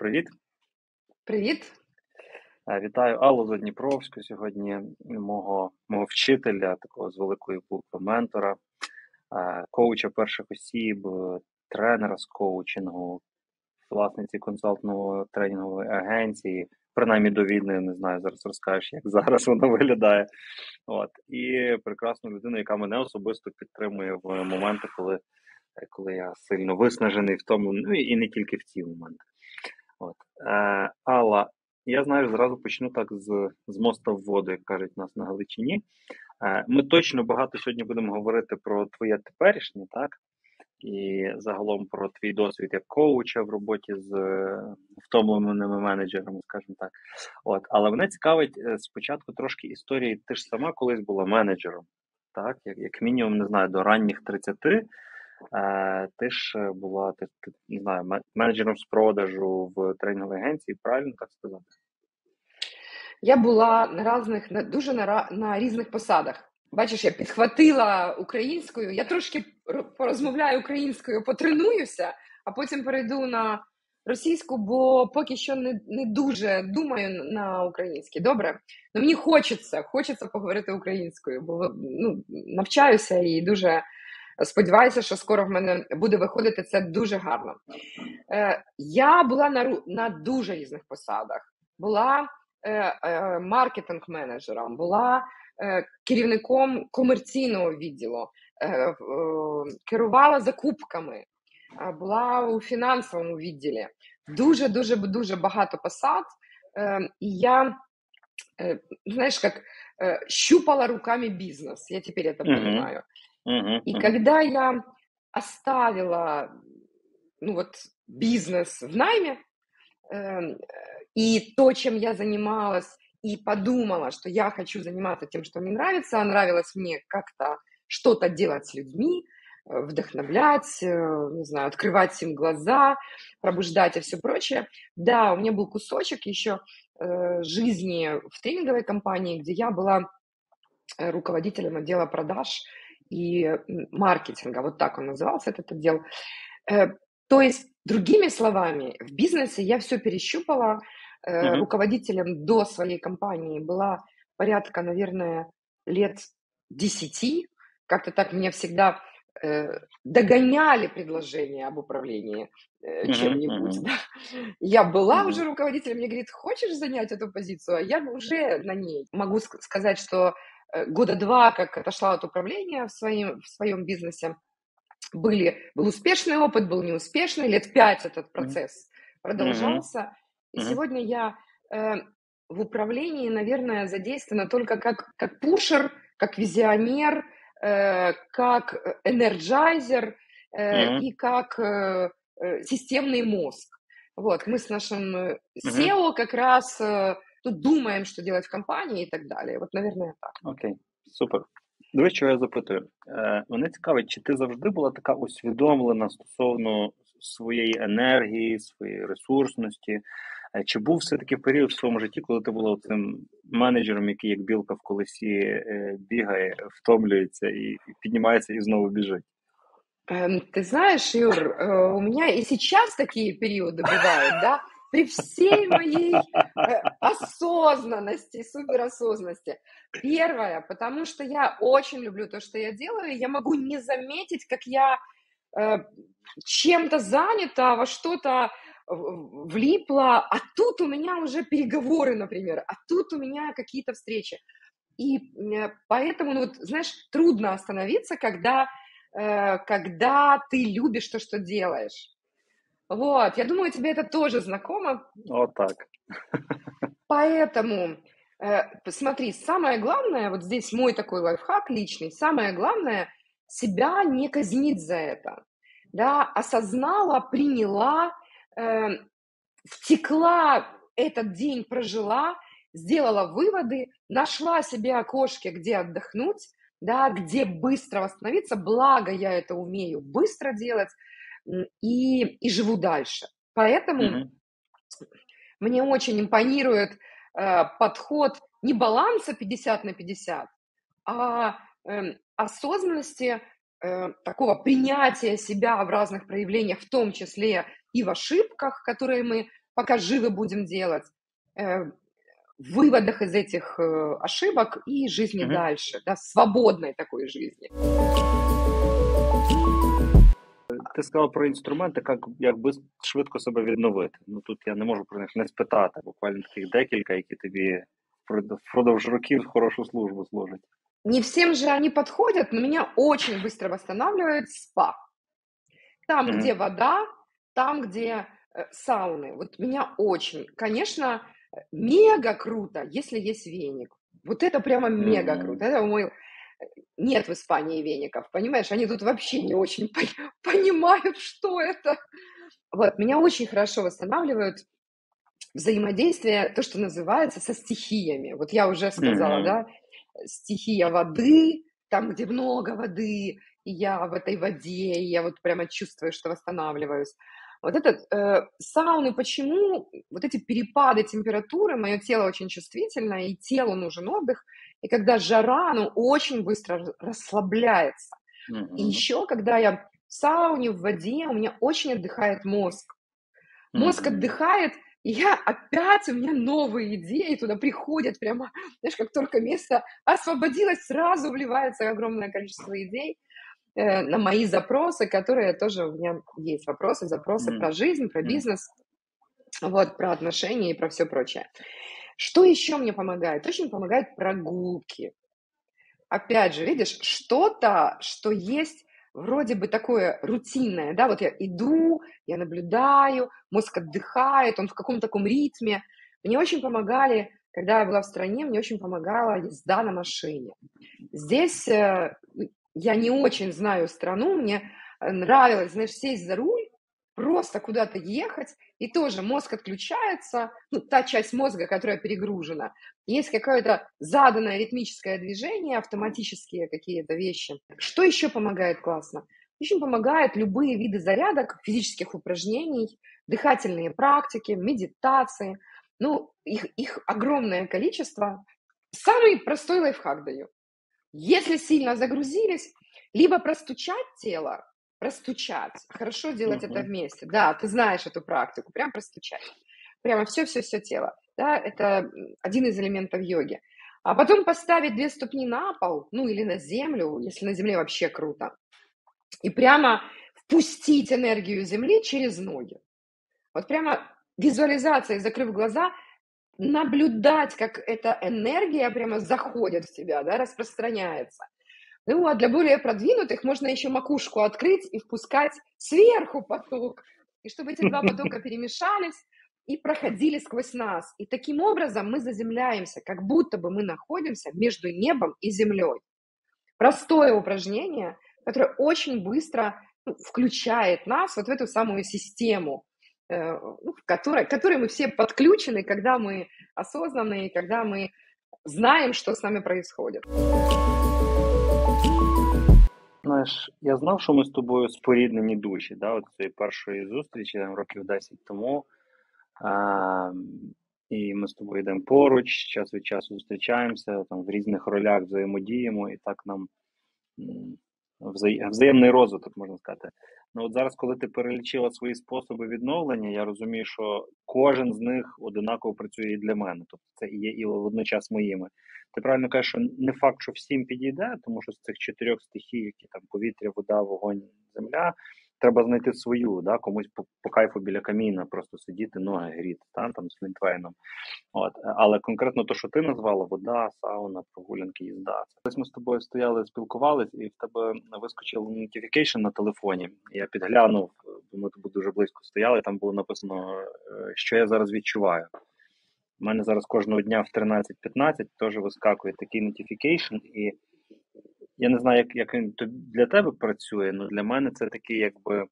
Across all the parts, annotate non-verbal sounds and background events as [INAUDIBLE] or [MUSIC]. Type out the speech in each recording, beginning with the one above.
привіт. Привіт. Е, вітаю Аллу Задніпровську сьогодні, мого мого вчителя, такого з великої букви ментора, е, коуча перших осіб, тренера з коучингу, власниці консалтингової тренінгової агенції, принаймні до війни, не знаю, зараз розкажеш, як зараз воно виглядає. От. І прекрасну людину, яка мене особисто підтримує в моменти, коли коли я сильно виснажений в тому, ну і не тільки в ці моменти. От. Е, Алла, я знаю, зразу почну так з з моста в воду, як кажуть нас на Галичині. Е, Ми точно багато сьогодні будемо говорити про твоє теперішнє, так? І загалом про твій досвід як коуча в роботі з е, втомленими менеджерами, скажімо так. От, Але мене цікавить е, спочатку трошки історії. Ти ж сама колись була менеджером, так? Як як мінімум, не знаю, до ранніх 30 Е, ти ж е, була ти, ти не знаю, менеджером з продажу в тренінговій агенції, правильно так сказати? Я була на різних, на дуже на, на різних посадах. Бачиш, я підхватила українською, я трошки порозмовляю українською, потренуюся, а потім перейду на російську, бо поки що не не дуже думаю на українській. Добре? Ну мені хочеться, хочеться поговорити українською, бо ну, навчаюся і дуже Сподіваюся, що скоро в мене буде виходити це дуже гарно. Е, Я була на на дуже різних посадах. Була е, е, маркетинг-менеджером, була керівником комерційного відділу, керувала закупками, була у фінансовому відділі. Дуже дуже дуже багато посад. І я, як е, щупала руками бізнес. Я тепер це И когда я оставила ну вот, бизнес в найме, э, и то, чем я занималась, и подумала, что я хочу заниматься тем, что мне нравится, а нравилось мне как-то что-то делать с людьми, э, вдохновлять, э, не знаю, открывать им глаза, пробуждать и все прочее. Да, у меня был кусочек еще э, жизни в тренинговой компании, где я была руководителем отдела продаж и маркетинга, вот так он назывался этот отдел. Э, то есть, другими словами, в бизнесе я все перещупала, uh-huh. руководителем до своей компании была порядка, наверное, лет десяти, как-то так меня всегда э, догоняли предложения об управлении э, чем-нибудь. Uh-huh. Да. Я была uh-huh. уже руководителем, мне говорит, хочешь занять эту позицию, а я уже на ней. Могу сказать, что Э, года два, как отошла от управления в своем, в своем бизнесе, были, был успешный опыт, был неуспешный, лет пять этот процесс продолжался. Mm-hmm. И сегодня я э, в управлении, наверное, задействована только как, как pusher, как визионер, э, как energizer э, mm-hmm. и как э, э, системный мозг. Вот, мы с нашим CEO mm-hmm. как раз э, тут думаємо, що робити в компанії і так далі. От, наверное, так. Окей, супер. Дивись, що я запитую. Е, Мене цікавить, чи ти завжди була така усвідомлена стосовно своєї енергії, своєї ресурсності? Е, чи був все-таки період в своєму житті, коли ти була цим менеджером, який як білка в колесі е, бігає, втомлюється і піднімається і знову біжить? Ты знаешь, Юр, у меня и сейчас такие периоды бывают, да, При всей моей э, осознанности, суперосознанности. Первое, потому что я очень люблю то, что я делаю, я могу не заметить, как я э, чем-то занята, во что-то влипла, а тут у меня уже переговоры, например, а тут у меня какие-то встречи. И э, поэтому, ну вот, знаешь, трудно остановиться, когда, э, когда ты любишь то, что делаешь. Вот, я думаю, тебе это тоже знакомо. Вот так. Поэтому, э, смотри, самое главное, вот здесь мой такой лайфхак личный, самое главное, себя не казнить за это, да, осознала, приняла, э, втекла этот день, прожила, сделала выводы, нашла себе окошки, где отдохнуть, да, где быстро восстановиться, благо я это умею быстро делать, и, и живу дальше. Поэтому mm-hmm. мне очень импонирует э, подход не баланса 50 на 50, а э, осознанности, э, такого принятия себя в разных проявлениях, в том числе и в ошибках, которые мы пока живы будем делать, э, выводах из этих э, ошибок и жизни mm-hmm. дальше, да, свободной такой жизни Ти сказав про інструменти, як якби швидко себе відновити. Ну тут я не можу про них не спитати. Буквально таких декілька, які тобі впродовж років хорошу службу служать. Не всем же они подходят, но меня очень быстро восстанавливает спа. Там, mm-hmm. где вода, там, где э, сауны. Вот меня очень, конечно, мега круто, если есть веник. Вот это прямо мега mm-hmm. круто. Это мой нет в Испании веников, понимаешь? Они тут вообще не очень [LAUGHS] понимают, что это. Вот, меня очень хорошо восстанавливают взаимодействие, то, что называется, со стихиями. Вот я уже сказала, mm-hmm. да, стихия воды, там, где много воды, и я в этой воде, и я вот прямо чувствую, что восстанавливаюсь. Вот этот э, сауны, почему вот эти перепады температуры, мое тело очень чувствительно, и телу нужен отдых, и когда жара, оно очень быстро расслабляется. Mm-hmm. И еще, когда я в сауне, в воде, у меня очень отдыхает мозг. Мозг mm-hmm. отдыхает, и я опять, у меня новые идеи туда приходят прямо, знаешь, как только место освободилось, сразу вливается огромное количество идей э, на мои запросы, которые тоже у меня есть вопросы, запросы mm-hmm. про жизнь, про бизнес, вот, про отношения и про все прочее. Что еще мне помогает? Очень помогают прогулки. Опять же, видишь, что-то, что есть вроде бы такое рутинное, да, вот я иду, я наблюдаю, мозг отдыхает, он в каком-то таком ритме. Мне очень помогали, когда я была в стране, мне очень помогала езда на машине. Здесь э, я не очень знаю страну, мне нравилось, знаешь, сесть за руль, просто куда-то ехать, и тоже мозг отключается, ну, та часть мозга, которая перегружена. Есть какое-то заданное ритмическое движение, автоматические какие-то вещи. Что еще помогает классно? Очень помогают любые виды зарядок, физических упражнений, дыхательные практики, медитации. Ну, их, их огромное количество. Самый простой лайфхак даю. Если сильно загрузились, либо простучать тело, простучать. Хорошо делать uh-huh. это вместе. Да, ты знаешь эту практику, прям простучать. Прямо все-все-все тело. Да, это один из элементов йоги. А потом поставить две ступни на пол, ну или на землю, если на земле вообще круто. И прямо впустить энергию земли через ноги. Вот прямо визуализация, закрыв глаза, наблюдать, как эта энергия прямо заходит в тебя, да, распространяется. Ну, а для более продвинутых можно еще макушку открыть и впускать сверху поток. И чтобы эти два [LAUGHS] потока перемешались и проходили сквозь нас. И таким образом мы заземляемся, как будто бы мы находимся между небом и землей. Простое упражнение, которое очень быстро ну, включает нас вот в эту самую систему, э, ну, в которой, к которой мы все подключены, когда мы осознанные, когда мы знаем, что с нами происходит. Знаєш, я знав, що ми з тобою споріднені душі, да, от цієї першої зустрічі років 10 тому. А, І ми з тобою йдемо поруч, час від часу зустрічаємося, там в різних ролях взаємодіємо, і так нам взаємний розвиток, можна сказати. Ну от зараз, коли ти перелічила свої способи відновлення, я розумію, що кожен з них одинаково працює і для мене. Тобто це і є і водночас моїми. Ти правильно кажеш, що не факт, що всім підійде, тому що з цих чотирьох стихій, які там повітря, вода, вогонь, земля, треба знайти свою, да, комусь по, по кайфу біля каміна, просто сидіти, ноги гріти, та, там з лінтвейном. От. Але конкретно то, що ти назвала, вода, сауна, прогулянки, їзда. Ось ми з тобою стояли, спілкувалися, і в тебе вискочив notification на телефоні. Я підглянув, ми тобі дуже близько стояли, там було написано, е, що я зараз відчуваю. У мене зараз кожного дня в 13-15 теж вискакує такий notification, і я не знаю, як як він для тебе працює, але для мене це такий, якби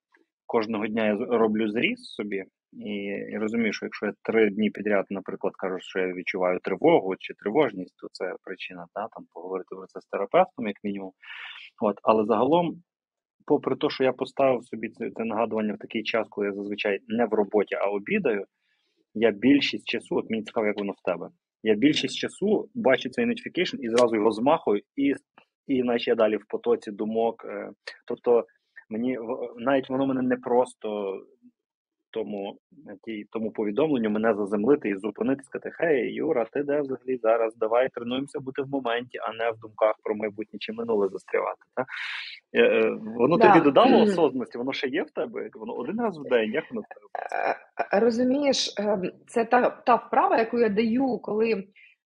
кожного дня я роблю зріз собі, і я розумію, що якщо я три дні підряд, наприклад, кажу, що я відчуваю тривогу чи тривожність, то це причина та, там поговорити про це з терапевтом, як мінімум. От, Але загалом, попри те, що я поставив собі це, це нагадування в такий час, коли я зазвичай не в роботі, а обідаю я більшість часу, от мені цікаво, як воно в тебе. Я більшість часу бачу цей notification і зразу його змахую, і і наче я далі в потоці думок. Е, тобто мені навіть воно мене не просто тому тій, тому повідомленню мене заземлити і зупинити, сказати, хей, Юра, ти де взагалі зараз? Давай тренуємося бути в моменті, а не в думках про майбутнє чи минуле застрявати. Та? Е, е, воно да. тобі додало [CLEARS THROAT] осознаності, воно ще є в тебе? Воно один раз в день, як воно в тебе? Е, розумієш, це та, та вправа, яку я даю, коли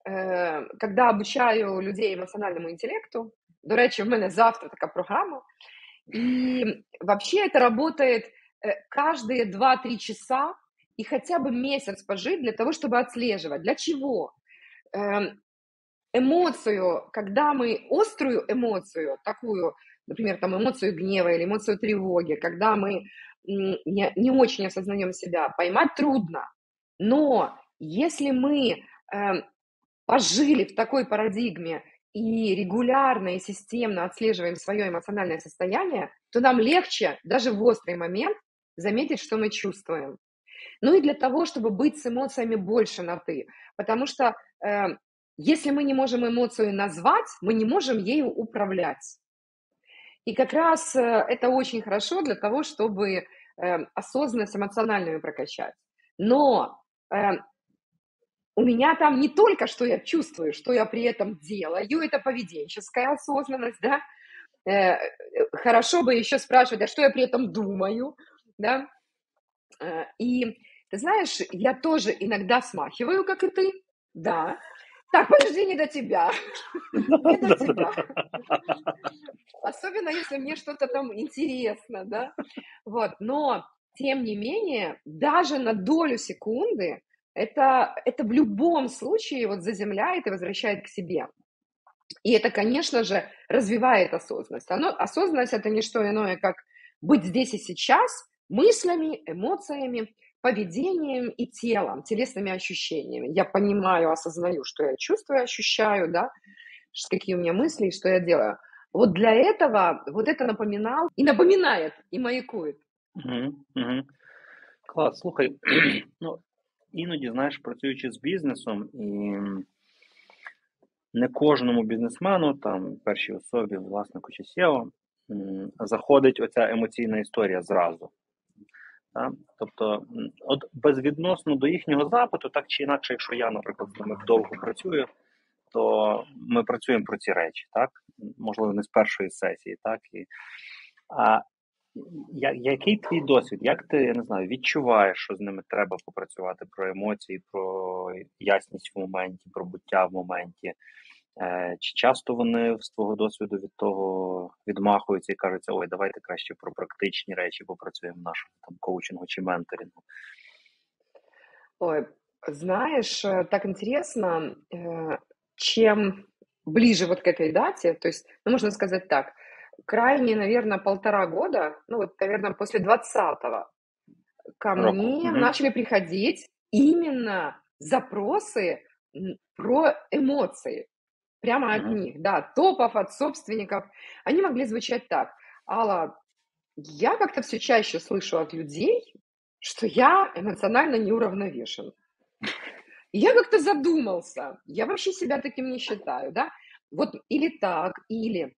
е, когда обучаю людей емоціональному інтелекту. До речі, в мене завтра така програма. І взагалі це працює Э, каждые 2-3 часа и хотя бы месяц пожить для того, чтобы отслеживать. Для чего? Эм, эмоцию, когда мы острую эмоцию, такую, например, там эмоцию гнева или эмоцию тревоги, когда мы не, не очень осознаем себя, поймать трудно. Но если мы э, пожили в такой парадигме и регулярно и системно отслеживаем свое эмоциональное состояние, то нам легче даже в острый момент заметить, что мы чувствуем. Ну и для того, чтобы быть с эмоциями больше на «ты». Потому что э, если мы не можем эмоцию назвать, мы не можем ею управлять. И как раз э, это очень хорошо для того, чтобы э, осознанность эмоциональную прокачать. Но э, у меня там не только, что я чувствую, что я при этом делаю, это поведенческая осознанность, да, э, хорошо бы еще спрашивать, а что я при этом думаю, да. Э, и ты знаешь, я тоже иногда смахиваю, как и ты, да. Так, подожди, не до тебя. [LAUGHS] Не до тебя. Особенно, если мне что-то там интересно, да. Вот, но, тем не менее, даже на долю секунды это, это в любом случае вот заземляет и возвращает к себе. И это, конечно же, развивает осознанность. Оно, осознанность – это не что иное, как быть здесь и сейчас мыслями, эмоциями, поведением и телом, телесными ощущениями. Я понимаю, осознаю, что я чувствую, ощущаю, да, какие у меня мысли и что я делаю. Вот для этого вот это напоминал и напоминает, і маякує. Угу, угу. Клас, слухай, [CLEARS THROAT] ну, іноді, знаєш, працюючи з бізнесом, і не кожному бізнесмену, там, першій особі, власнику чи SEO, заходить оця емоційна історія зразу. Так? Тобто, от безвідносно до їхнього запиту, так чи інакше, якщо я, наприклад, з ними довго працюю, то ми працюємо про ці речі, так? Можливо, не з першої сесії, так? І, а я, який твій досвід? Як ти я не знаю, відчуваєш, що з ними треба попрацювати про емоції, про ясність в моменті, про буття в моменті? Е, чи часто вони з твого досвіду від того відмахуються і кажуть, ой, давайте краще про практичні речі попрацюємо в нашому там коучингу чи менторингу? Ой, знаешь, э, так интересно, э, чем ближе вот к этой дате, то есть, ну, можно сказать так, крайне, наверное, полтора года, ну, вот, наверное, после 20-го, ко Року. мне угу. начали приходить именно запросы про эмоции прямо от них, да, топов, от собственников. Они могли звучать так. Алла, я как-то все чаще слышу от людей, что я эмоционально неуравновешен. И я как-то задумался, я вообще себя таким не считаю, да? Вот или так, или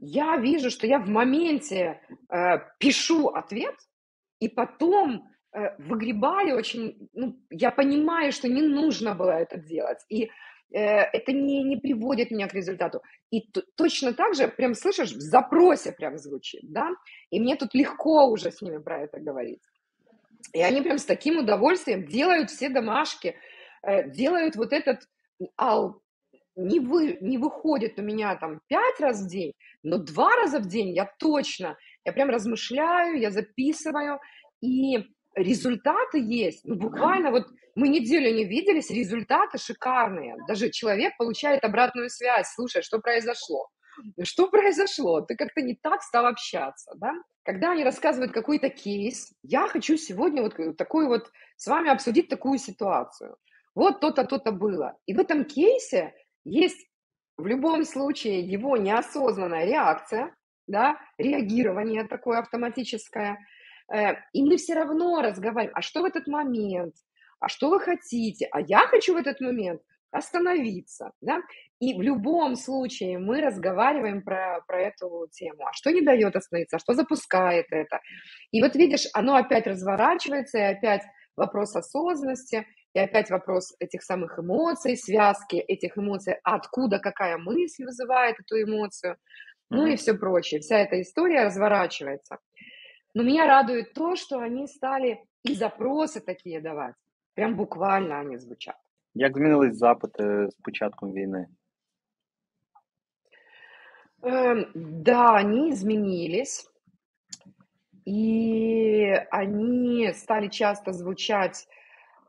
я вижу, что я в моменте э, пишу ответ, и потом э, выгребаю очень, ну, я понимаю, что не нужно было это делать. И Э, это не, не приводит меня к результату. И точно так же, прям слышишь, в запросе прям звучит, да, и мне тут легко уже с ними про это говорить. И они прям с таким удовольствием делают все домашки, э, делают вот этот, ал, не, вы, не выходит у меня там пять раз в день, но два раза в день я точно, я прям размышляю, я записываю, и результаты есть. Ну, буквально вот мы неделю не виделись, результаты шикарные. Даже человек получает обратную связь. Слушай, что произошло? Что произошло? Ты как-то не так стал общаться, да? Когда они рассказывают какой-то кейс, я хочу сегодня вот такой вот с вами обсудить такую ситуацию. Вот то-то, то-то было. И в этом кейсе есть в любом случае его неосознанная реакция, да, реагирование такое автоматическое – Э, и мы все равно разговариваем, а что в этот момент, а что вы хотите, а я хочу в этот момент остановиться, да, и в любом случае мы разговариваем про, про эту тему. А что не дает остановиться, а что запускает это? И вот видишь, оно опять разворачивается, и опять вопрос осознанности, и опять вопрос этих самых эмоций, связки этих эмоций, откуда какая мысль вызывает эту эмоцию, ну и все прочее. Вся эта история разворачивается. Но меня радует то, что они стали и запросы такие давать. Прям буквально они звучат. Як змінились запити з початком війни? Эм, да, они изменились, и они стали часто звучать.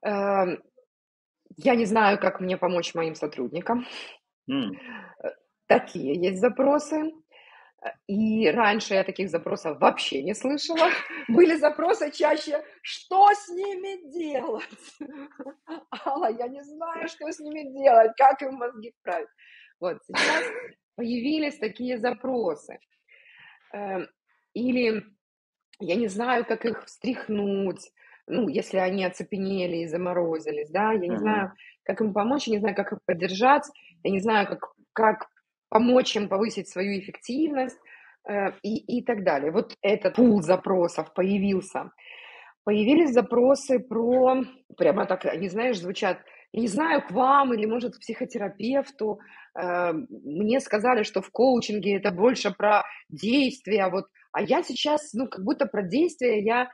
Эм, я не знаю, как мне помочь моим сотрудникам. М, Такие есть запросы. И раньше я таких запросов вообще не слышала. [LAUGHS] Были запросы чаще, что с ними делать? [LAUGHS] Алла, я не знаю, что с ними делать, как им мозги вправить. Вот сейчас появились такие запросы. Эм, или я не знаю, как их встряхнуть, ну, если они оцепенели и заморозились, да, я не мгм. знаю, как им помочь, я не знаю, как их поддержать, я не знаю, как, как помочь им повысить свою эффективность э, и, и так далее. Вот этот пул запросов появился. Появились запросы про, прямо так, они, знаешь, звучат, я не знаю, к вам или, может, к психотерапевту. Э, мне сказали, что в коучинге это больше про действия, вот, а я сейчас, ну, как будто про действия я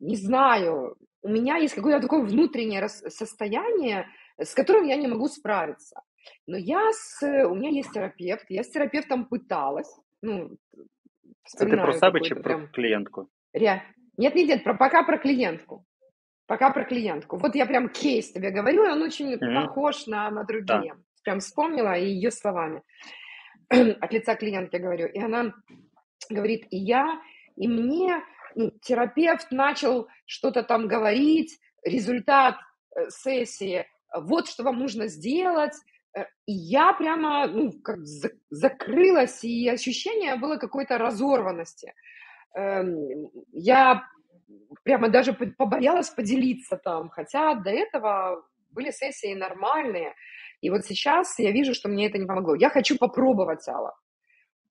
не знаю. У меня есть какое-то такое внутреннее состояние, с которым я не могу справиться. Но я с... У меня есть терапевт, я с терапевтом пыталась, ну, Це ти про чи какой-то про прям... клієнтку? Ре... Нет, нет, нет, про, пока про клиентку. Пока про клиентку. Вот я прям кейс тебе говорю, и он очень Мгм. похож на, на Да. другие. Прям вспомнила ее словами. [CLEARS THROAT] От лица клиентки говорю. И она говорит, и я, и мне, ну, терапевт начал что-то там говорить, результат э, сессии, вот что вам нужно сделать, Э, и я прямо, ну, как за- закрылась, и ощущение было какой-то разорванности. Эм, Я прямо даже по- побоялась поделиться там, хотя до этого были сессии нормальные. И вот сейчас я вижу, что мне это не помогло. Я хочу попробовать, Алла.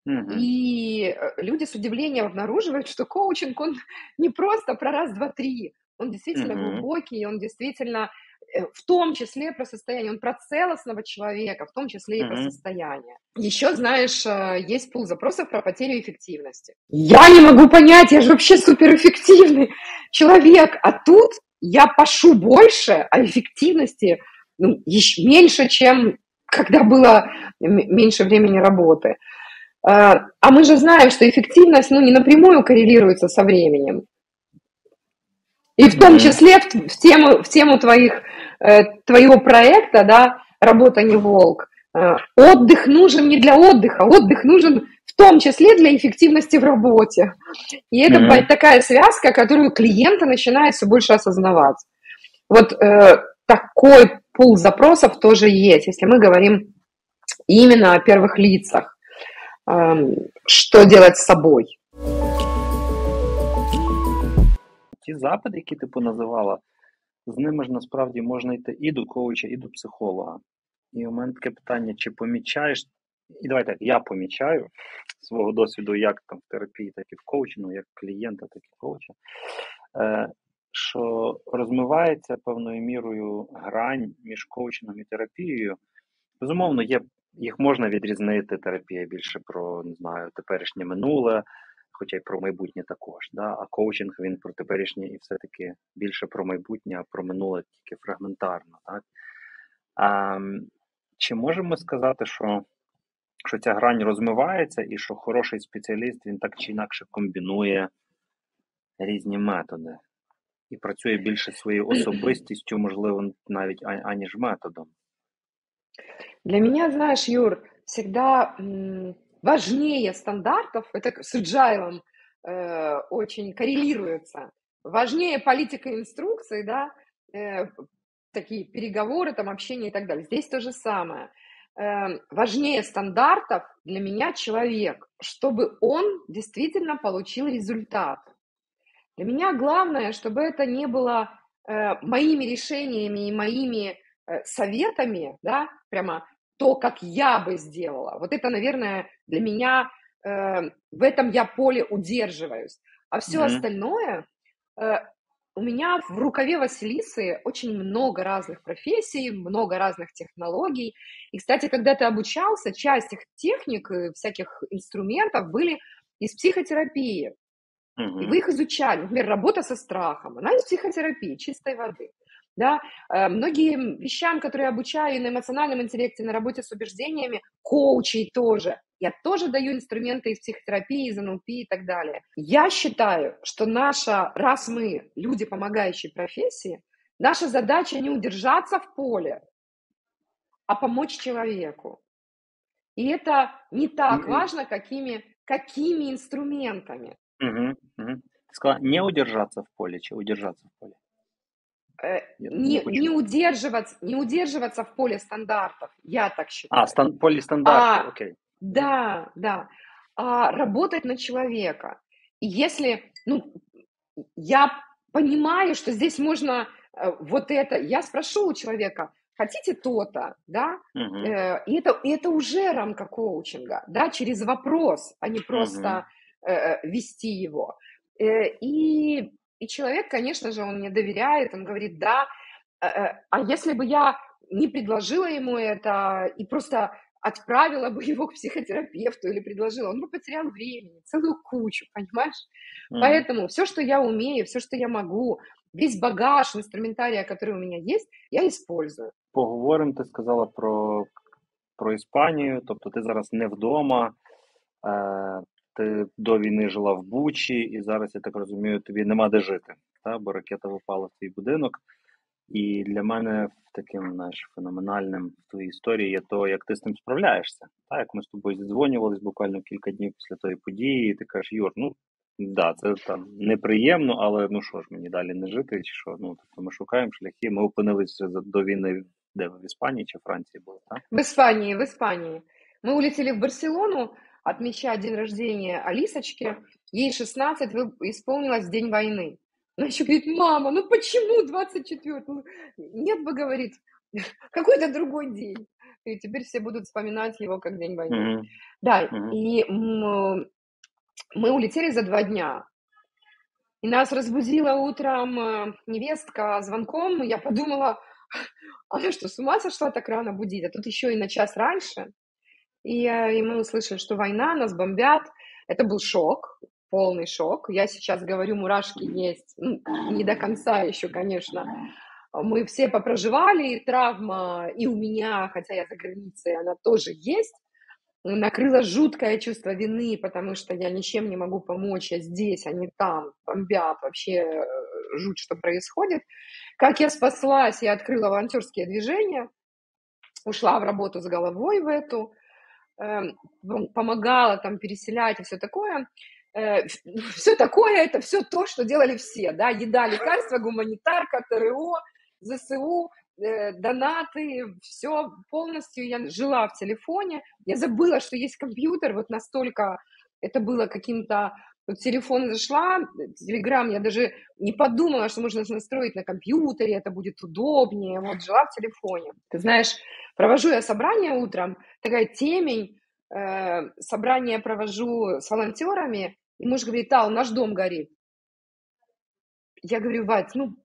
Мгм. И э, люди с удивлением обнаруживают, что коучинг, он [LAUGHS] не просто про раз, два, три. Он действительно Мгм. глубокий, он действительно э, в том числе про состояние, он про целостного человека, в том числе и про Мгм. состояние. Еще, знаешь, э, есть пул запросов про потерю эффективности. Я не могу понять, я же вообще суперэффективный [LAUGHS] человек, а тут я пашу больше, а эффективности ну, ещё меньше, чем когда было м- меньше времени работы. А а мы же знаем, что эффективность ну, не напрямую коррелируется со временем. И в том числе в, тему, в тему твоих, э, твоего проекта, да, «Работа не волк», э, отдых нужен не для отдыха, отдых нужен в том числе для эффективности в работе. И это б- такая связка, которую клиенты начинают все больше осознавать. Вот э, такой пул запросов тоже есть, если мы говорим именно о первых лицах. Что делать с собой? Ті запити, які ти поназивала, з ними ж насправді можна йти і до коуча, і до психолога. І у мене таке питання: чи помічаєш, і давай так, я помічаю свого досвіду, як там в терапії, так і в коучингу, як клієнта, так і коуча, е, що розмивається певною мірою грань між коучингом і терапією. Безумовно, є, їх можна відрізнити. Терапія більше про не знаю, теперішнє минуле, хоча й про майбутнє також. Да? А коучинг він про теперішнє і все-таки більше про майбутнє, а про минуле тільки фрагментарно. Так? А, чи можемо сказати, що, що ця грань розмивається, і що хороший спеціаліст він так чи інакше комбінує різні методи і працює більше своєю [CLEARS THROAT] особистістю, можливо, навіть аніж методом? Для меня, знаешь, Юр, всегда важнее стандартов, это с agile э, очень коррелируется, важнее политика и инструкции, да, э, такие переговоры, там, общение и так далее. Здесь то же самое. Э, важнее стандартов для меня человек, чтобы он действительно получил результат. Для меня главное, чтобы это не было э, моими решениями и моими советами, да, прямо то, как я бы сделала. Вот это, наверное, для меня э, в этом я поле удерживаюсь. А все mm-hmm. остальное э, у меня в рукаве Василисы очень много разных профессий, много разных технологий. И, кстати, когда ты обучался, часть их техник, всяких инструментов были из психотерапии. Mm-hmm. И вы их изучали. Например, работа со страхом, она из психотерапии, чистой воды. Да? Э, многим вещам, которые я обучаю на эмоциональном интеллекте, на работе с убеждениями, коучей тоже. Я тоже даю инструменты из психотерапии, из НЛП и так далее. Я считаю, что наша, раз мы люди, помогающие профессии, наша задача не удержаться в поле, а помочь человеку. И это не так mm-hmm. важно, какими, какими инструментами. Угу. Ты сказала, не удержаться в поле, чи удержаться в поле? Э, не, не, удерживаться, не удерживаться в поле стандартов, я так считаю. А, стан, поле стандартов, а, окей. Да, да. А, работать на человека. И если, ну, я понимаю, что здесь можно э, вот это, я спрошу у человека, хотите то-то, да, угу. и, это, и это уже рамка коучинга, да, через вопрос, а не просто угу. вести его. И и человек, конечно же, он мне доверяет, он говорит, да, э, э, а если бы я не предложила ему это и просто отправила бы его к психотерапевту или предложила, он бы потерял времени, целую кучу, понимаешь? Mm. Поэтому все, что я умею, все, что я могу, весь багаж инструментария, который у меня есть, я использую. Поговоримо, ти сказала про про Іспанію, тобто ти зараз не вдома, е, ти до війни жила в Бучі, і зараз, я так розумію, тобі нема де жити, та? бо ракета випала в твій будинок. І для мене таким знаєш, феноменальним в твоїй історії є то, як ти з тим справляєшся. Та? Як ми з тобою зідзвонювалися буквально кілька днів після тої події, і ти кажеш, Юр, ну да, це там неприємно, але ну що ж, мені далі не жити, чи що? Ну, тобто ми шукаємо шляхи. Ми опинилися до війни де в Іспанії чи Франції були, так? В Іспанії, в Іспанії. Ми улетіли в Барселону. Отмечать день рождения Алисочки, ей 16 исполнилось в день войны. Она еще говорит, мама, ну почему 24? Ну, нет бы, говорит, [LAUGHS] какой-то другой день. И теперь все будут вспоминать его как день войны. Mm-hmm. Да, mm-hmm. и мы улетели за два дня. И нас разбудила утром э, невестка звонком. Я подумала, [LAUGHS] она что, с ума сошла так рано будить? А тут еще и на час раньше. И, и мы услышали, что война, нас бомбят. Это был шок, полный шок. Я сейчас говорю, мурашки есть. Ну, не до конца еще, конечно. Мы все попроживали, и травма и у меня, хотя я за границей, она тоже есть. Накрыло жуткое чувство вины, потому что я ничем не могу помочь, я здесь, а не там, бомбят, вообще э, жуть, что происходит. Как я спаслась, я открыла волонтерские движения, ушла в работу с головой в эту, помогала там переселять и все такое. Э, [LAUGHS] все такое, это все то, что делали все, да, еда, лекарства, гуманитарка, ТРО, ЗСУ, э, донаты, все полностью я жила в телефоне. Я забыла, что есть компьютер, вот настолько это было каким-то... Вот телефон зашла, телеграм, я даже не подумала, что можно настроить на компьютере, это будет удобнее. Вот жила в телефоне. Ты знаешь, Провожу я собрание утром, такая темень, э, собрание провожу с волонтерами, и муж говорит, Тал, наш дом горит. Я говорю, Вать, ну,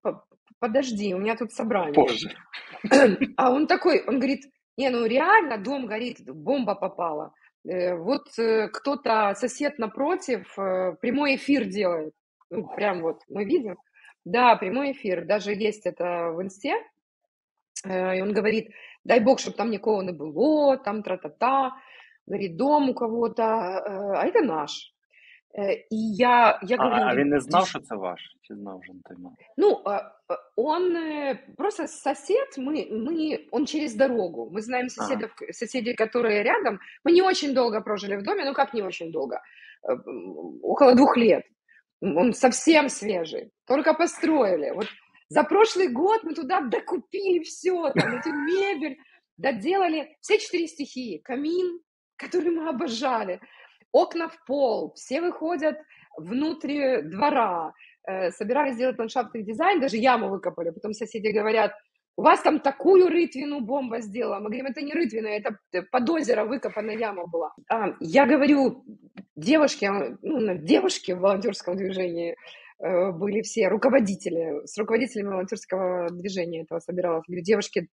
подожди, у меня тут собрание. Позже. [CLEARS THROAT] А он такой, он говорит, не, ну реально дом горит, бомба попала. Э, вот э, кто-то, сосед напротив, э, прямой эфир делает. Ну, прям вот мы видим. Да, прямой эфир. Даже есть это в инсте. И он говорит, дай бог, чтобы там никого не было, там тра-та-та, говорит, дом у кого-то, а это наш. Э, и я, я говорю... А, а він не знав, що це ваш? Чи знав вже на той момент? Ну, он просто сосед, мы, мы, он через дорогу. Мы знаем соседов, ага. соседей, которые рядом. Мы не очень долго прожили в доме, ну как не очень долго? Э, около двух лет. Он совсем свежий. Только построили. Вот за прошлый год мы туда докупили все, там, эту [LAUGHS] мебель, доделали все четыре стихии. Камин, который мы обожали, окна в пол, все выходят внутрь двора, э, собирались сделать ландшафтный дизайн, даже яму выкопали, потом соседи говорят, у вас там такую рытвину бомба сделала. Мы говорим, это не рытвина, это под озеро выкопанная яма была. А, я говорю, девушки, ну, девушки в волонтерском движении э, были все руководители, с руководителями волонтерского движения этого собиралась. Говорю, девушки,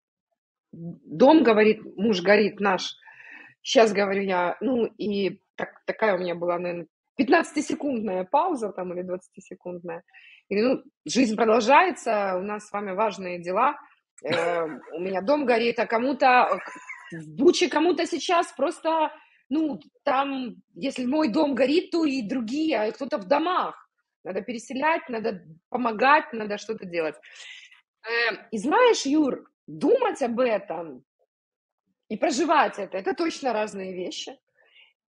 дом говорит, муж горит наш. Сейчас говорю я, ну и так, такая у меня была, наверное, 15-секундная пауза там или 20-секундная. И, ну, жизнь продолжается, у нас с вами важные дела – Э, у меня дом горит, а кому-то в Буче кому-то сейчас просто, ну, там, если мой дом горит, то и другие, а кто-то в домах. Надо переселять, надо помогать, надо что-то делать. Э, и знаешь, Юр, думать об этом и проживать это, это точно разные вещи.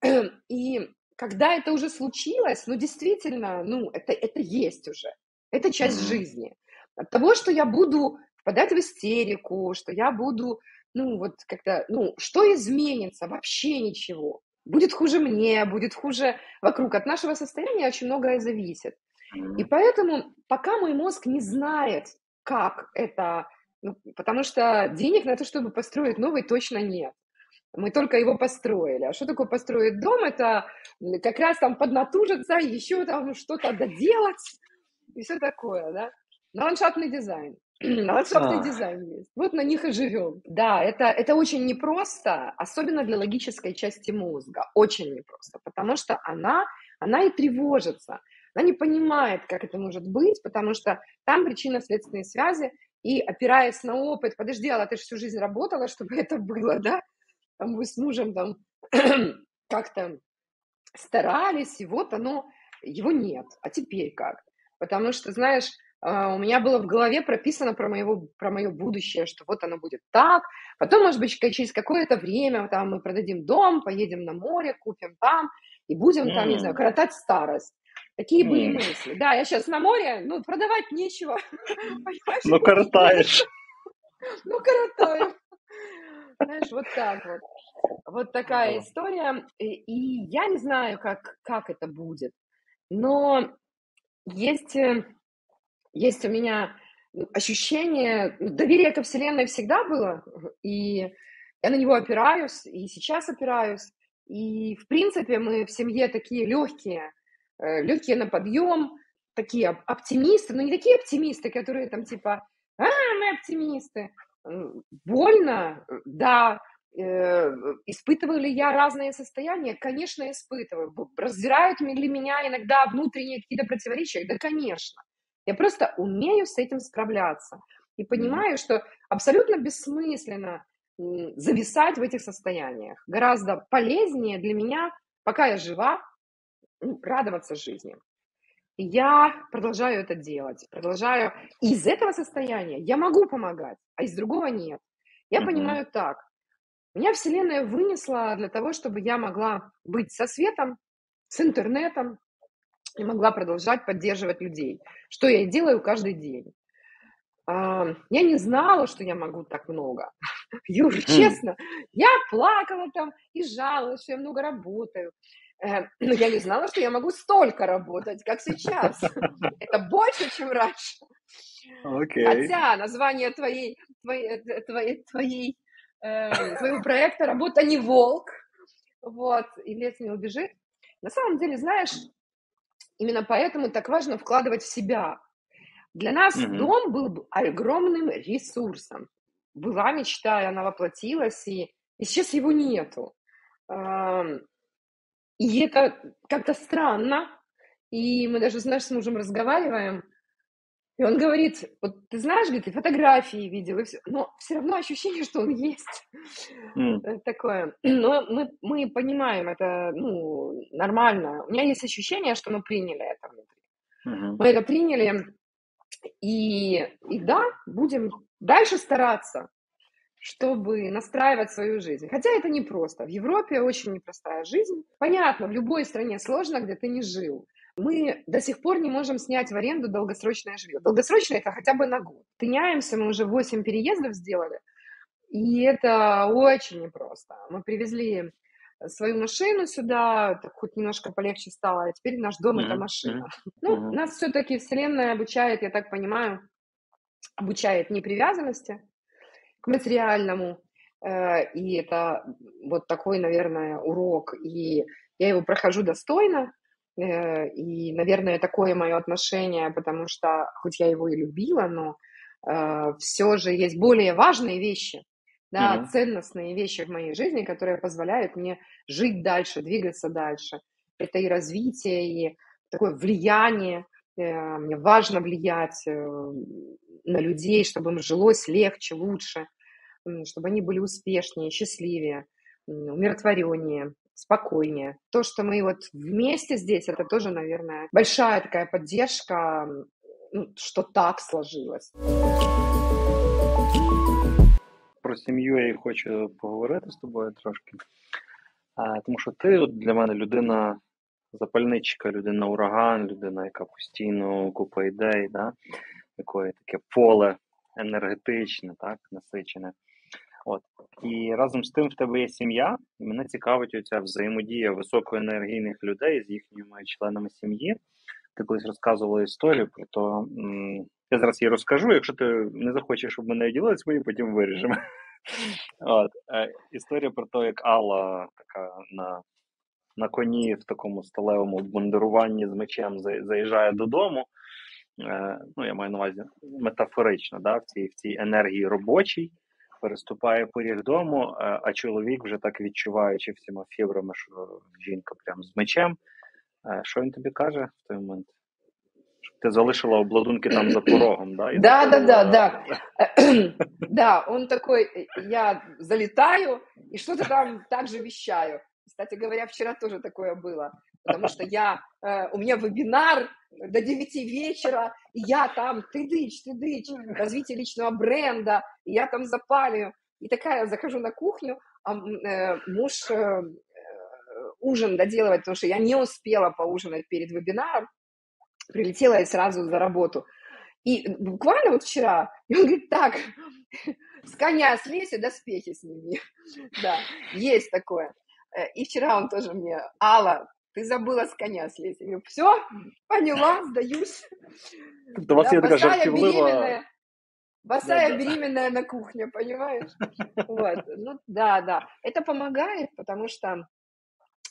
[CLEARS THROAT] И когда это уже случилось, ну, действительно, ну, это, это есть уже. Это часть жизни. От того, что я буду впадать в истерику, что я буду, ну, вот как-то, ну, что изменится? Вообще ничего. Будет хуже мне, будет хуже вокруг. От нашего состояния очень многое зависит. И поэтому, пока мой мозг не знает, как это, ну, потому что денег на то, чтобы построить новый, точно нет. Мы только его построили. А что такое построить дом? Это как раз там поднатужиться, еще там что-то доделать и все такое, да. На ландшафтный дизайн. [CLEARS THROAT] Ландшафтный а. дизайн есть. Вот на них и живем. Да, это, это очень непросто, особенно для логической части мозга. Очень непросто, потому что она, она и тревожится. Она не понимает, как это может быть, потому что там причинно-следственные связи, и опираясь на опыт, подожди, а ты же всю жизнь работала, чтобы это было, да? Там вы с мужем там [CLEARS THROAT] как-то старались, и вот оно, его нет. А теперь как? Потому что, знаешь, а, у меня было в голове прописано про, моего, про мое будущее, что вот оно будет так, потом, может быть, через какое-то время там мы продадим дом, поедем на море, купим там, и будем mm. там, не знаю, коротать старость. Такие mm. были мысли. Да, я сейчас на море, ну, продавать нечего. [LAUGHS] Ну, коротаешь. [LAUGHS] Ну, коротаю. Знаешь, вот так вот. Вот такая история. И я не знаю, как, как это будет. Но есть э, есть у меня ощущение, ну, доверие ко Вселенной всегда было, и я на него опираюсь, и сейчас опираюсь. И, в принципе, мы в семье такие легкие, э, легкие на подъем, такие оптимисты, но не такие оптимисты, которые там типа, а, мы оптимисты. Больно, да, э, испытываю ли я разные состояния? Конечно, испытываю. Раздирают ли меня иногда внутренние какие-то противоречия? Да, конечно. Я просто умею с этим справляться и понимаю, что абсолютно бессмысленно зависать в этих состояниях. Гораздо полезнее для меня, пока я жива, радоваться жизни. И я продолжаю это делать, продолжаю. из этого состояния я могу помогать, а из другого нет. Я mm-hmm. понимаю так. Меня Вселенная вынесла для того, чтобы я могла быть со светом, с интернетом, и могла продолжать поддерживать людей, что я и делаю каждый день. Я не знала, что я могу так много. [LAUGHS] Юр, честно, я плакала там и жаловалась, что я много работаю. Но [CLEARS THROAT] я не знала, что я могу столько работать, как сейчас. [LAUGHS] Это больше, чем раньше. Okay. Хотя название твоей, твоей, э, твоей, твоей, э, твоего проекта «Работа не волк», вот, и лес не убежит. На самом деле, знаешь, Именно поэтому так важно вкладывать в себя. Для нас mm-hmm. дом был огромным ресурсом. Была мечта, и она воплотилась, и, и сейчас его нету. И это как-то странно. И мы даже, знаешь, с мужем разговариваем, и он говорит, вот ты знаешь, говорит, ты фотографии видел, и все, но все равно ощущение, что он есть. Mm. Такое. Но мы, мы понимаем, это ну, нормально. У меня есть ощущение, что мы приняли это внутри. Mm-hmm. Мы это приняли, и, и да, будем дальше стараться, чтобы настраивать свою жизнь. Хотя это непросто. В Европе очень непростая жизнь. Понятно, в любой стране сложно, где ты не жил мы до сих пор не можем снять в аренду долгосрочное жилье. Долгосрочное это хотя бы на год. Меняемся, мы уже 8 переездов сделали, и это очень непросто. Мы привезли свою машину сюда, так хоть немножко полегче стало, а теперь наш дом mm-hmm. это машина. Mm-hmm. Ну, нас все-таки Вселенная обучает, я так понимаю, обучает непривязанности, к материальному. Э, и это вот такой, наверное, урок. И я его прохожу достойно. Э, и, наверное, такое мое отношение, потому что, хоть я его и любила, но э, все же есть более важные вещи, да, mm-hmm. ценностные вещи в моей жизни, которые позволяют мне жить дальше, двигаться дальше. Это и развитие, и такое влияние. Мне важно влиять на людей, чтобы им жилось легче, лучше чтобы они были успешнее, счастливее, умиротвореннее, спокойнее. То, что мы вот вместе здесь, это тоже, наверное, большая такая поддержка, ну, что так сложилось. Про сім'ю я і хочу поговорити з тобою трошки. А, Тому що ти от для мене людина запальничка, людина ураган, людина, яка постійно купа ідей, да? якої таке поле енергетичне, так, насичене. От і разом з тим в тебе є сім'я, і мене цікавить оця взаємодія високоенергійних людей з їхніми членами сім'ї. Ти колись розказувала історію про то. Я зараз її розкажу. Якщо ти не захочеш, щоб мене ділили свої, потім виріжемо. [LAUGHS] От е, історія про те, як Алла така на на коні в такому сталевому бандеруванні з мечем заїжджає додому. Е, ну, я маю на увазі метафорично, да, в цій в цій енергії робочій переступає поріг дому, а чоловік вже так відчуваючи всіма фібрами, що жінка прям з мечем. Що він тобі каже в той момент? Ты залишила обладунки там за порогом, да? Да, да, да, да. [CLEARS THROAT] Да, он такой, я залетаю и что-то там также вещаю. Кстати говоря, вчера тоже такое было потому что я, э, у меня вебинар до 9 вечера, и я там тыдыч, тыдыч, развитие личного бренда, и я там запалю. И такая, захожу на кухню, а э, муж э, ужин доделывать, потому что я не успела поужинать перед вебинаром, прилетела и сразу за работу. И буквально вот вчера, и он говорит, так, [LAUGHS] с коня слезь и доспехи сними. [LAUGHS] Да, есть такое. И вчера он тоже мне, Алла, ты забыла с коня слезть. Я говорю, все, поняла, сдаюсь. Да, вас жартівлива... Босая да, беременная да. на кухне, понимаешь? Вот, ну да, да. Это помогает, потому что,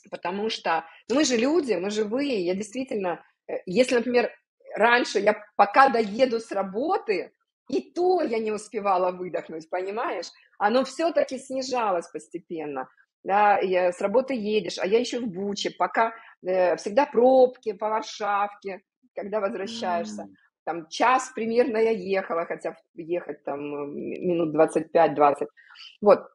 потому что ну, мы же люди, мы живые. Я действительно, э, если, например, раньше я пока доеду с работы, и то я не успевала выдохнуть, понимаешь? Оно все-таки снижалось постепенно да, я, с работы едешь, а я еще в Буче, пока э, всегда пробки по Варшавке, когда возвращаешься. Mm. Там час примерно я ехала, хотя ехать там минут 25-20. Вот.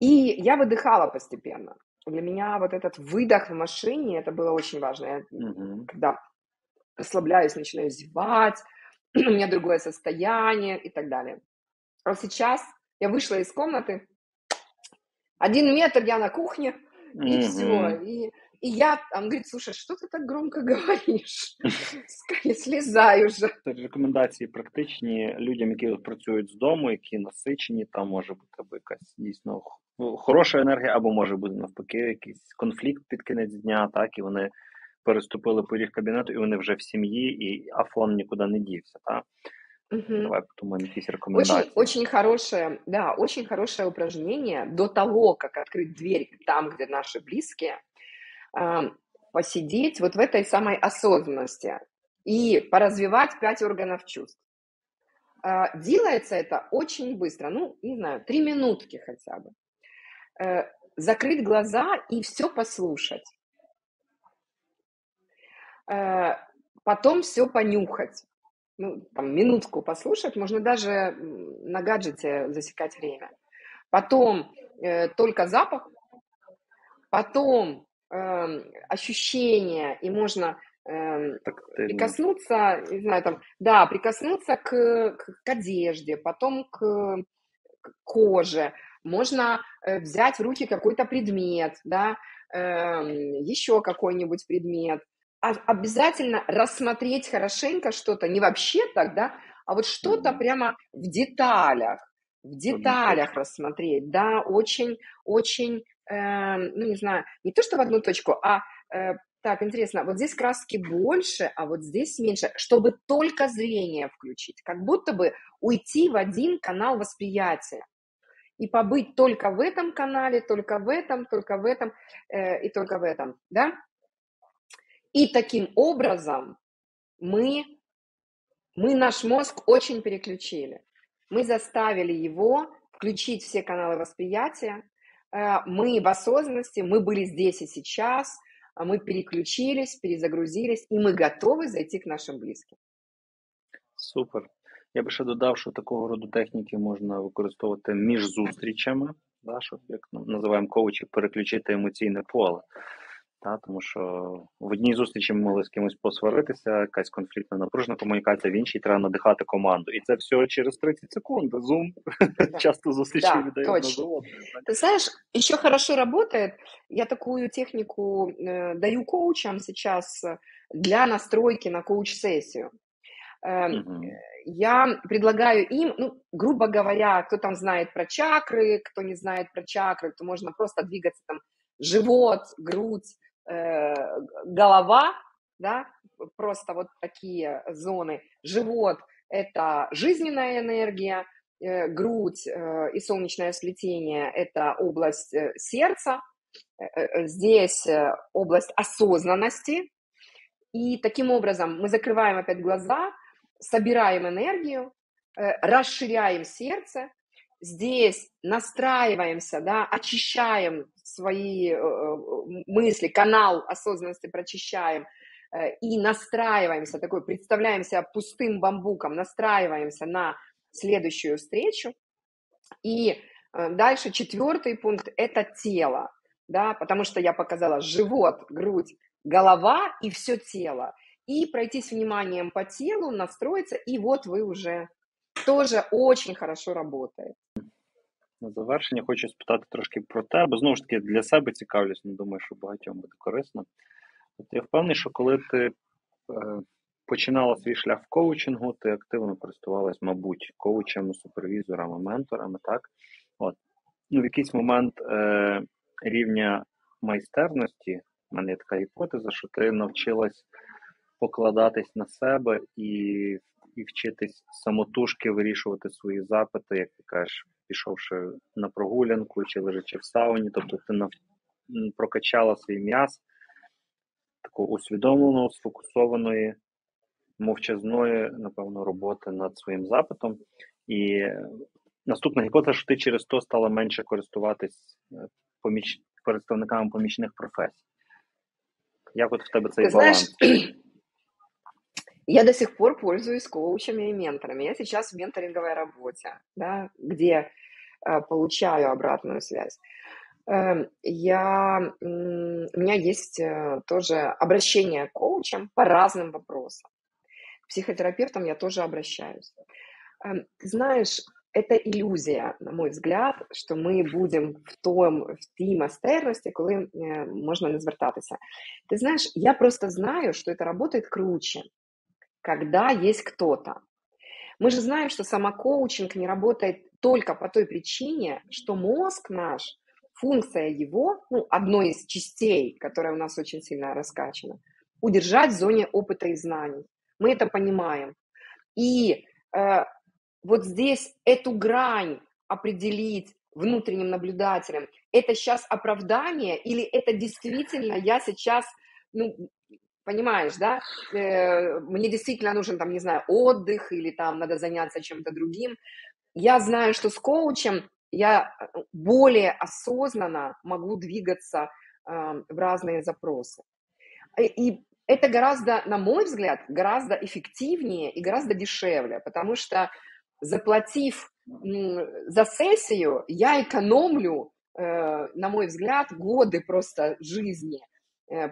И я выдыхала постепенно. Для меня вот этот выдох в машине, это было очень важно. Я, mm-hmm. Когда расслабляюсь, начинаю зевать, [CLEARS THROAT] у меня другое состояние и так далее. А сейчас я вышла из комнаты, один метр я на кухне, и mm-hmm. все. И, и я, он говорит, слушай, что ты так громко [LAUGHS] говоришь? Слізаю вже. Це рекомендації практичні людям, які працюють з дому, які насичені, там може бути або якась дійсно хороша енергія, або може бути навпаки якийсь конфлікт під кінець дня, так, і вони переступили поріг кабінету, і вони вже в сім'ї, і афон нікуди не дівся. Так? Угу. Давай подумаем, какие рекомендации. Очень, очень хорошее, да, очень хорошее упражнение до того, как открыть дверь там, где наши близкие, посидеть вот в этой самой осознанности и поразвивать пять органов чувств. Э, делается это очень быстро, ну, не знаю, три минутки хотя бы. Э, закрыть глаза и все послушать. Э, потом все понюхать ну, там, минутку послушать, можно даже на гаджете засекать время. Потом э, только запах, потом э, ощущение, и можно э, прикоснуться, не знаю, там, да, прикоснуться к, к, к одежде, потом к, к коже, можно э, взять в руки какой-то предмет, да, э, еще какой-нибудь предмет, обязательно рассмотреть хорошенько что-то, не вообще так, да, а вот что-то прямо в деталях, в деталях рассмотреть, да, очень, очень, э, ну, не знаю, не то, что в одну точку, а э, так, интересно, вот здесь краски больше, а вот здесь меньше, чтобы только зрение включить, как будто бы уйти в один канал восприятия. и побыть только в этом канале, только в этом, только в этом э, и только в этом, да? И таким образом мы, мы наш мозг очень переключили. Мы заставили его включить все каналы восприятия. Э, мы в осознанности, мы были здесь и сейчас, а мы переключились, перезагрузились, і ми готові зайти к нашим близьким. Супер. Я би ще додав, що такого роду техніки можна використовувати між зустрічами, да, щоб як називаємо коучі, переключити емоційне поле. Та, Тому що в одній зустрічі ми могли з кимось посваритися, якась конфліктна напружена комунікація, в іншій треба надихати команду. І це все через 30 секунд. Зум [LAUGHS] часто зустрічі да, людей на завод. Ты знаешь, еще хорошо работает. Я такую технику э, даю коучам сейчас для настройки на коуч-сессию. Э, угу. Я предлагаю им, ну, грубо говоря, кто там знает про чакры, кто не знает про чакры, то можно просто двигаться там живот, грудь, Э, голова, да, просто вот такие зоны. Живот – это жизненная энергия, э, грудь э, и солнечное сплетение – это область сердца, здесь область осознанности. И таким образом мы закрываем опять глаза, собираем энергию, расширяем сердце, здесь настраиваемся, да, очищаем свои э, мысли, канал осознанности прочищаем э, и настраиваемся, такой, представляем себя пустым бамбуком, настраиваемся на следующую встречу. И э, дальше четвертый пункт – это тело, да, потому что я показала живот, грудь, голова и все тело. И пройтись вниманием по телу, настроиться, и вот вы уже тоже очень хорошо работает. На завершення хочу спитати трошки про тебе. Знову ж таки, для себе цікавлюсь, не думаю, що багатьом буде корисно. От я впевнений, що коли ти е, починала свій шлях в коучингу, ти активно користувалась, мабуть, коучами, супервізорами, менторами, так? От. Ну, В якийсь момент е, рівня майстерності, в мене є така гіпотеза, що ти навчилась покладатись на себе і і вчитись самотужки вирішувати свої запити, як ти кажеш, пішовши на прогулянку чи лежачи в сауні, тобто ти нав... прокачала свій м'яз такого усвідомленого, сфокусованої, мовчазної, напевно, роботи над своїм запитом. І наступна гіпотеза, що ти через то стала менше користуватись е, поміч... представниками помічних професій. Як от в тебе цей Ти баланс? Знаєш, Я до сих пор пользуюсь коучами и менторами. Я сейчас в менторинговой работе, да, где э, получаю обратную связь. Э, я, у меня есть э, тоже обращение к коучам по разным вопросам. К психотерапевтам я тоже обращаюсь. Э, ты знаешь, это иллюзия, на мой взгляд, что мы будем в том, в тій майстерності, коли э, можна не звертатися. Ти знаєш, я просто знаю, что это работает круче когда есть кто-то. Мы же знаем, что самокоучинг не работает только по той причине, что мозг наш, функция его, ну, одной из частей, которая у нас очень сильно раскачана, удержать в зоне опыта и знаний. Мы это понимаем. И э, вот здесь эту грань определить внутренним наблюдателем, это сейчас оправдание или это действительно я сейчас ну, понимаешь, да, э, мне действительно нужен, там, не знаю, отдых или там надо заняться чем-то другим. Я знаю, что с коучем я э, более осознанно могу двигаться э, в разные запросы. И это гораздо, на мой взгляд, гораздо эффективнее и гораздо дешевле, потому что заплатив за сессию, я экономлю, э, на мой взгляд, годы просто жизни Э,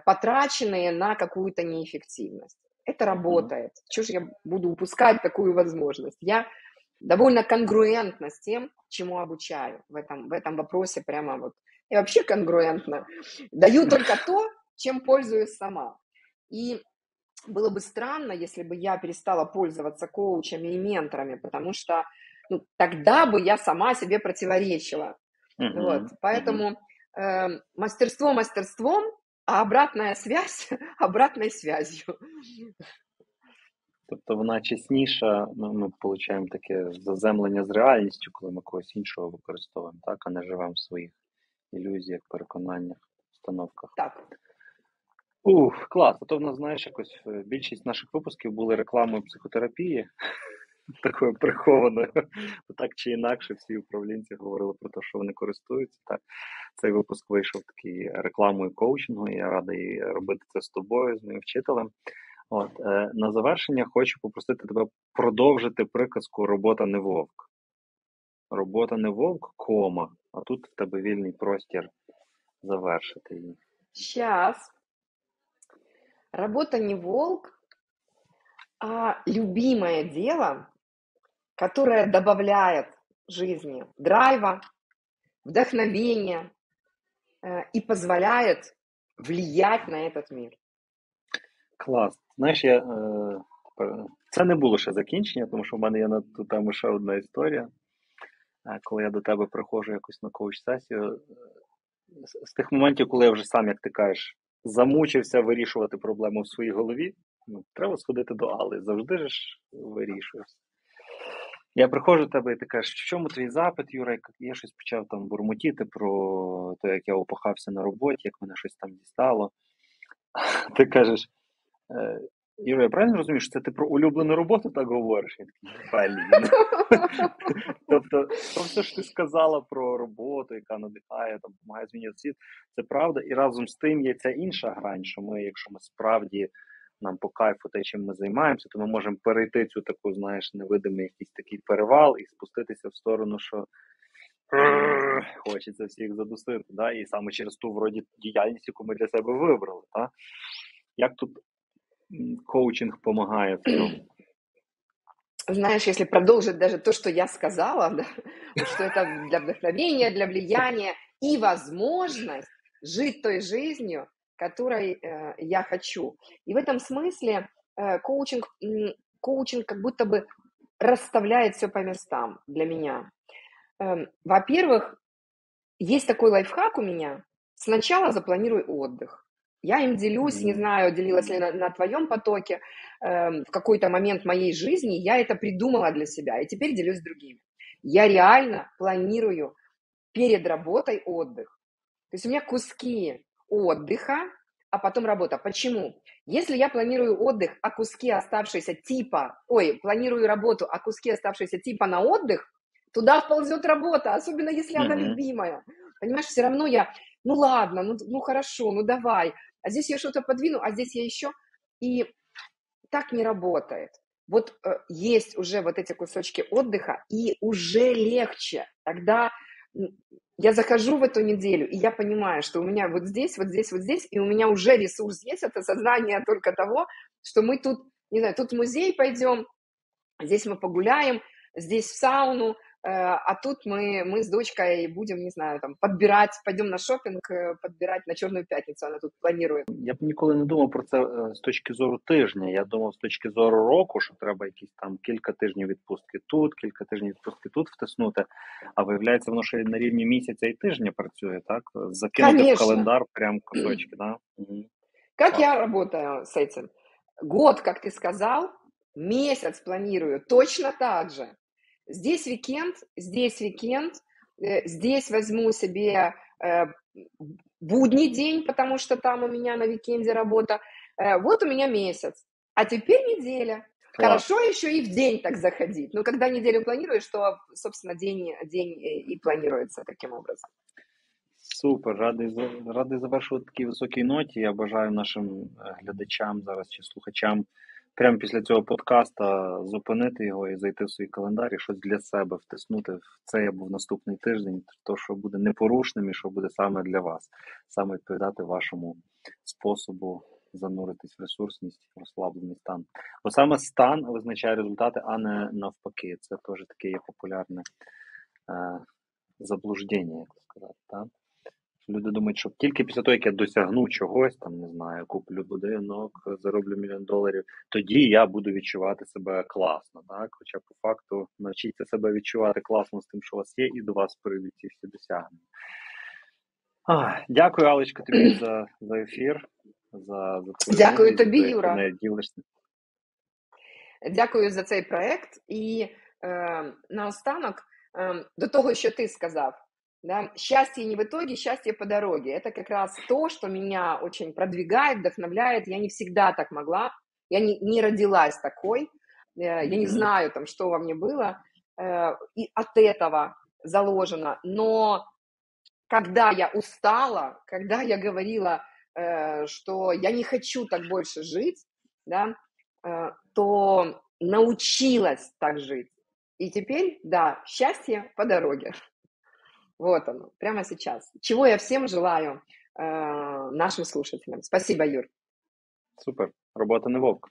потраченные на какую-то неэффективность. Это работает. Чего же я буду упускать такую возможность? Я довольно конгруентна с тем, чему обучаю в этом, в этом вопросе прямо вот. И вообще конгруентно. Даю только то, чем пользуюсь сама. И было бы странно, если бы я перестала пользоваться коучами и менторами, потому что ну, тогда бы я сама себе противоречила. Mm-hmm. Вот. Поэтому э, мастерство мастерством, а обратная связь [LAUGHS] обратной связью. Тобто вона чесніша, ну, ми отримуємо таке заземлення з реальністю, коли ми когось іншого використовуємо, так, а не живемо в своїх ілюзіях, переконаннях, установках. Так. Ух, клас. А то в нас, знаєш, якось е, більшість наших випусків були рекламою психотерапії, такою прихованою. Так чи інакше, всі управлінці говорили про те, що вони користуються. Так. Цей випуск вийшов такий рекламою коучингу. Я радий робити це з тобою, з моїм вчителем. От е, на завершення хочу попросити тебе продовжити приказку Робота не вовк. Робота не вовк, кома. А тут в тебе вільний простір завершити її. Сейчас. Работа не волк, а любимое дело, которое добавляет жизни драйва, вдохновения э, и позволяет влиять на этот мир. Клас. Знаєш, я, е, це не було ще закінчення, тому що в мене є на ту тему ще одна історія. Коли я до тебе приходжу якось на коуч-сесію, з, з тих моментів, коли я вже сам, як ти кажеш, замучився вирішувати проблему в своїй голові, ну, треба сходити до Али. Завжди ж вирішуєш. Я приходжу до тебе і ти кажеш, в чому твій запит, Юра? Я щось почав там бурмотіти про те, як я опахався на роботі, як мене щось там дістало. [LAUGHS] Ти кажеш, Е, Юра, я правильно розумію, що це ти про улюблену роботу так говориш? Я такий. [LAUGHS] Тобто, то все, що ти сказала про роботу, яка надихає, там, допомагає змінювати світ, це правда. І разом з тим є ця інша грань, що ми, якщо ми справді нам по кайфу те, чим ми займаємося, то ми можемо перейти цю таку, знаєш, невидимий якийсь такий перевал і спуститися в сторону, що хочеться всіх задусити. Да? І саме через ту вроді діяльність, яку ми для себе вибрали. Да? Як тут коучинг помогает в том? Знаешь, если продолжить даже то, что я сказала, да, что это для вдохновения, для влияния и возможность жить той жизнью, которой э, я хочу. И в этом смысле э, коучинг, коучинг как будто бы расставляет все по местам для меня. Э, во-первых, есть такой лайфхак у меня. Сначала запланируй отдых. Я им делюсь, не знаю, делилась ли на, на твоем потоке, э, в какой-то момент моей жизни я это придумала для себя, и теперь делюсь с другими. Я реально планирую перед работой отдых. То есть у меня куски отдыха, а потом работа. Почему? Если я планирую отдых, а куски оставшиеся типа, ой, планирую работу, а куски оставшиеся типа на отдых, туда вползет работа, особенно если mm-hmm. она любимая. Понимаешь, все равно я, ну ладно, ну, ну хорошо, ну давай а здесь я что-то подвину, а здесь я еще. И так не работает. Вот э, есть уже вот эти кусочки отдыха, и уже легче. Тогда я захожу в эту неделю, и я понимаю, что у меня вот здесь, вот здесь, вот здесь, и у меня уже ресурс есть, это сознание только того, что мы тут, не знаю, тут в музей пойдем, здесь мы погуляем, здесь в сауну, а тут мы, мы с дочкой будем, не знаю, там, подбирать, пойдем на шопінг, э, подбирать на Чорну п'ятницю, вона тут планує. Я б ніколи не думав про це е, з точки зору тижня. Я думав з точки зору року, що треба якісь там кілька тижнів відпустки тут, кілька тижнів відпустки тут втиснути. А виявляється, воно ще на рівні місяця і тижня працює, так? Закинути Конечно. в календар прям кусочки, да? Угу. Как а. я работаю с этим? Год, как ты сказал, месяц планирую точно так же. Здесь викенд, здесь викенд, э, здесь возьму себе э, будний день, потому что там у меня на викенде работа. Э, вот у меня месяц, а теперь неделя. Класс. Хорошо еще и в день так заходить. Но когда неделю планируешь, то, собственно, день, день и планируется таким образом. Супер, радий радий завершувати такій високій ноті. Я бажаю нашим глядачам зараз чи слухачам прямо після цього подкаста зупинити його і зайти в свій календар і щось для себе втиснути в цей або в наступний тиждень, то що буде непорушним і що буде саме для вас, саме відповідати вашому способу зануритись в ресурсність, розслаблений стан. Бо саме стан визначає результати, а не навпаки. Це теж таке є популярне е, заблуждення, як сказати. Так? Люди думають, що тільки після того, як я досягну чогось, там не знаю, куплю будинок, зароблю мільйон доларів, тоді я буду відчувати себе класно. Так, хоча по факту навчіться себе відчувати класно з тим, що у вас є, і до вас прийдуть ці всі досягнення. А, Дякую, Алечка, тобі [CLEARS THROAT] за за ефір. за, за Дякую тобі, Юра. Не ділишся. Дякую за цей проект. І е, наостанок, е, до того, що ти сказав, да, счастье не в итоге, счастье по дороге. Это как раз то, что меня очень продвигает, вдохновляет. Я не всегда так могла, я не, не родилась такой, э, я не знаю, там, что во мне было, э, и от этого заложено. Но когда я устала, когда я говорила, э, что я не хочу так больше жить, да, то научилась так жить. И теперь, да, счастье по дороге. Вот оно, прямо сейчас. Чего я всем желаю э, нашим слушателям. Спасибо, Юр. Супер. Робота не вовк.